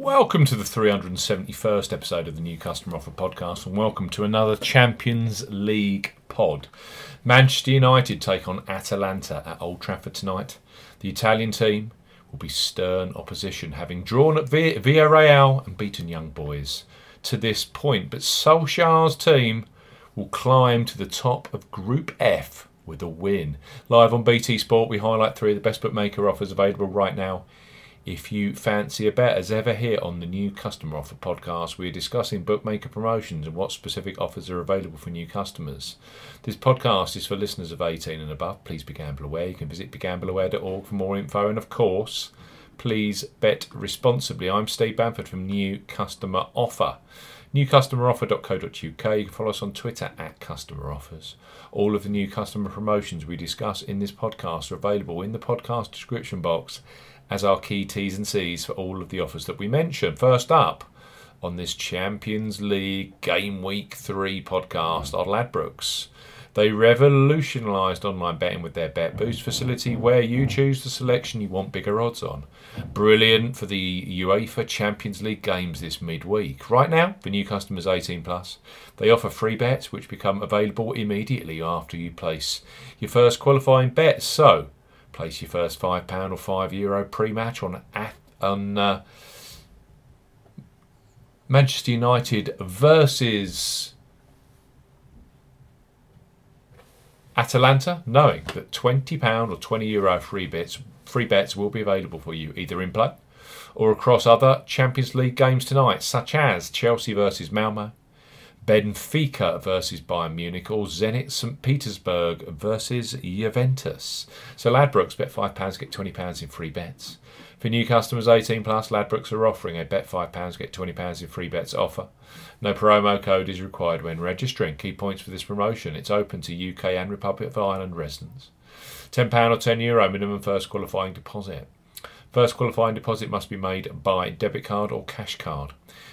Welcome to the 371st episode of the New Customer Offer Podcast, and welcome to another Champions League pod. Manchester United take on Atalanta at Old Trafford tonight. The Italian team will be stern opposition, having drawn at Villarreal and beaten Young Boys to this point. But Solskjaer's team will climb to the top of Group F with a win. Live on BT Sport, we highlight three of the best bookmaker offers available right now if you fancy a bet, as ever here on the new customer offer podcast, we are discussing bookmaker promotions and what specific offers are available for new customers. This podcast is for listeners of 18 and above. Please be gamble aware. You can visit begambleaware.org for more info. And of course, please bet responsibly. I'm Steve Bamford from New Customer Offer. NewCustomeroffer.co.uk. You can follow us on Twitter at Customer Offers. All of the new customer promotions we discuss in this podcast are available in the podcast description box as our key T's and C's for all of the offers that we mention. First up on this Champions League Game Week 3 podcast are Ladbrokes. They revolutionised online betting with their Bet Boost facility where you choose the selection you want bigger odds on. Brilliant for the UEFA Champions League games this midweek. Right now, for new customers 18 plus, they offer free bets which become available immediately after you place your first qualifying bet. So, Place your first five pound or five euro pre-match on on uh, Manchester United versus Atalanta, knowing that twenty pound or twenty euro free bets free bets will be available for you either in play or across other Champions League games tonight, such as Chelsea versus Malmo, Benfica versus Bayern Munich or Zenit St Petersburg versus Juventus. So Ladbrokes bet £5, get £20 in free bets. For new customers 18 plus, Ladbrokes are offering a bet £5, get £20 in free bets offer. No promo code is required when registering. Key points for this promotion it's open to UK and Republic of Ireland residents. £10 or €10 Euro minimum first qualifying deposit. First qualifying deposit must be made by debit card or cash card.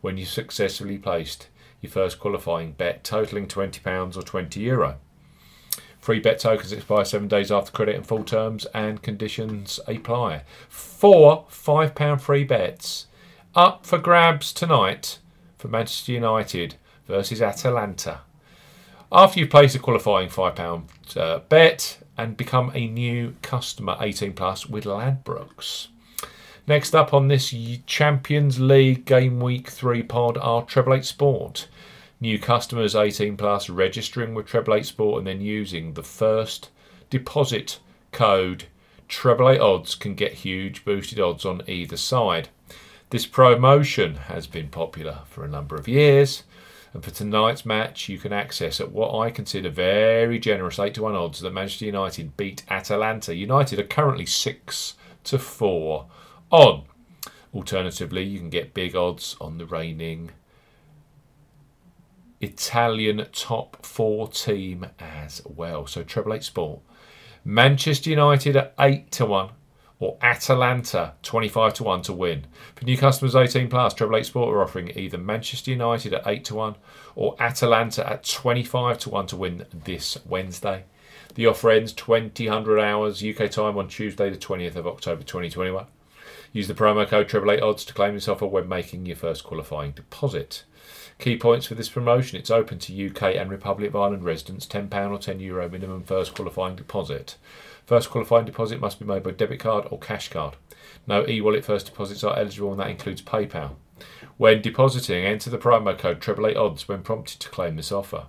when you successfully placed your first qualifying bet totaling £20 or €20. Euro. Free bet tokens expire seven days after credit and full terms and conditions apply. Four £5 free bets up for grabs tonight for Manchester United versus Atalanta. After you've placed a qualifying £5 uh, bet and become a new customer 18 plus with Ladbrokes. Next up on this Champions League Game Week 3 pod are Treble 8 Sport. New customers 18 plus registering with Treble 8 Sport and then using the first deposit code Treble 8 Odds can get huge boosted odds on either side. This promotion has been popular for a number of years. And for tonight's match, you can access at what I consider very generous 8 to 1 odds that Manchester United beat Atalanta. United are currently 6 to 4 on. Alternatively, you can get big odds on the reigning Italian top four team as well. So treble eight sport. Manchester United at eight to one, or Atalanta twenty five to one to win. For new customers eighteen plus, treble eight sport are offering either Manchester United at eight to one or Atalanta at twenty five to one to win this Wednesday. The offer ends 2000 hours UK time on Tuesday, the 20th of October 2021. Use the promo code Triple Eight Odds to claim this offer when making your first qualifying deposit. Key points for this promotion it's open to UK and Republic of Ireland residents, £10 or €10 Euro minimum first qualifying deposit. First qualifying deposit must be made by debit card or cash card. No e wallet first deposits are eligible, and that includes PayPal. When depositing, enter the promo code Triple Eight Odds when prompted to claim this offer.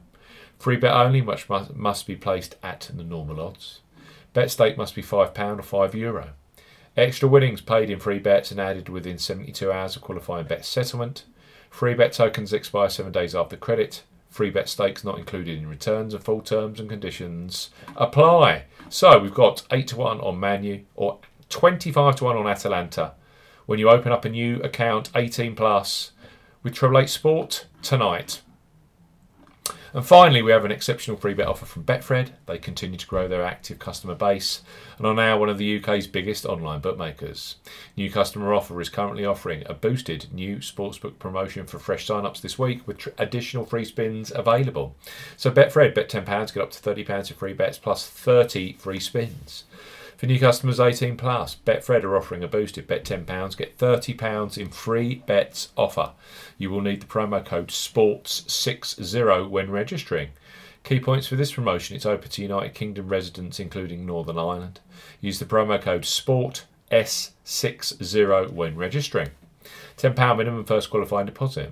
Free bet only, which must be placed at the normal odds. Bet stake must be £5 or €5. Euro. Extra winnings paid in free bets and added within 72 hours of qualifying bet settlement. Free bet tokens expire seven days after credit. Free bet stakes not included in returns and full terms and conditions apply. So we've got 8 to 1 on Manu or 25 to 1 on Atalanta when you open up a new account 18 plus with Treble Eight Sport tonight. And finally, we have an exceptional free bet offer from Betfred. They continue to grow their active customer base and are now one of the UK's biggest online bookmakers. New customer offer is currently offering a boosted new sportsbook promotion for fresh sign-ups this week with tr- additional free spins available. So Betfred, bet £10, get up to £30 in free bets plus 30 free spins. For new customers 18 plus, Betfred are offering a boosted bet £10, get £30 in free bets offer. You will need the promo code SPORTS60 when registering. Key points for this promotion it's open to United Kingdom residents, including Northern Ireland. Use the promo code SPORT60 when registering. £10 minimum first qualifying deposit.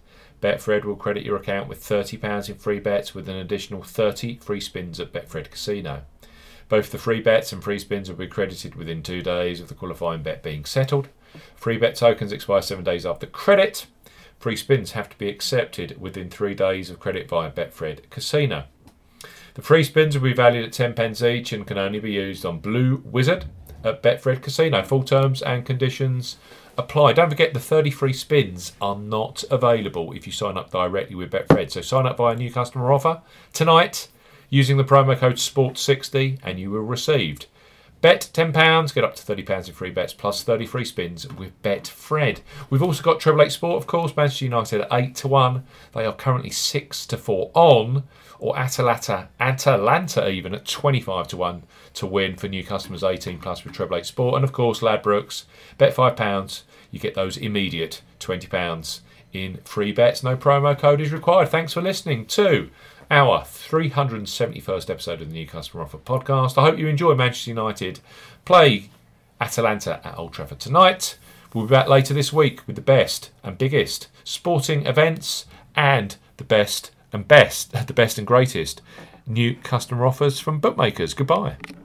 Betfred will credit your account with £30 in free bets with an additional 30 free spins at Betfred Casino. Both the free bets and free spins will be credited within two days of the qualifying bet being settled. Free bet tokens expire seven days after credit. Free spins have to be accepted within three days of credit via Betfred Casino. The free spins will be valued at 10 pence each and can only be used on Blue Wizard at Betfred Casino. Full terms and conditions apply. Don't forget the 30 free spins are not available if you sign up directly with Betfred. So sign up via new customer offer tonight using the promo code SPORT60 and you will receive Bet £10, get up to £30 in free bets plus 30 free spins with Betfred. We've also got Treble Eight Sport, of course, Manchester United at 8 to 1. They are currently 6 to 4 on, or Atalanta, Atalanta even at 25 to 1 to win for new customers 18 plus with Treble Eight Sport. And of course, Ladbrokes, bet £5, you get those immediate £20 in free bets. No promo code is required. Thanks for listening to our 371st episode of the New Customer Offer podcast. I hope you enjoy Manchester United play Atalanta at Old Trafford tonight. We'll be back later this week with the best and biggest sporting events and the best and best, the best and greatest new customer offers from bookmakers. Goodbye.